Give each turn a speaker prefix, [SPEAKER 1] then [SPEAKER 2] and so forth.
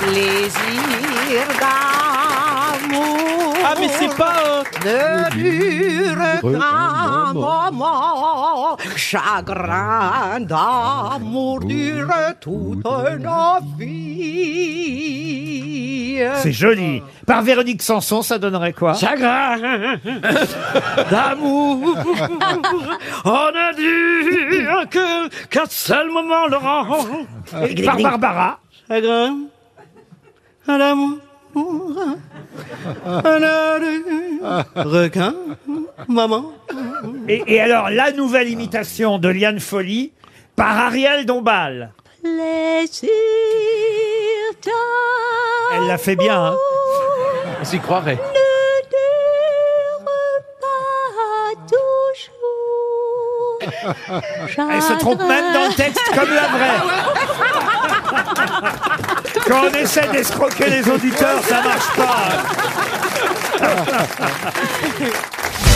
[SPEAKER 1] plaisir d'amour
[SPEAKER 2] Ah, mais c'est pas. euh,
[SPEAKER 1] ne dure qu'un moment. Chagrin d'amour dure toute nos vies.
[SPEAKER 3] C'est joli. Par Véronique Sanson, ça donnerait quoi?
[SPEAKER 2] Chagrin d'amour. On a dû que qu'un seul moment, Laurent.
[SPEAKER 3] Par Barbara.
[SPEAKER 2] Chagrin a dû requin, maman.
[SPEAKER 3] Et, et alors, la nouvelle imitation de Liane Folly par Ariel Dombal.
[SPEAKER 1] Plaisir
[SPEAKER 3] Elle l'a fait bien, hein
[SPEAKER 4] On s'y croirait.
[SPEAKER 1] ne dure pas toujours.
[SPEAKER 3] Elle se trompe même dans le texte comme la vraie. Quand on essaie d'escroquer les auditeurs, ça marche pas.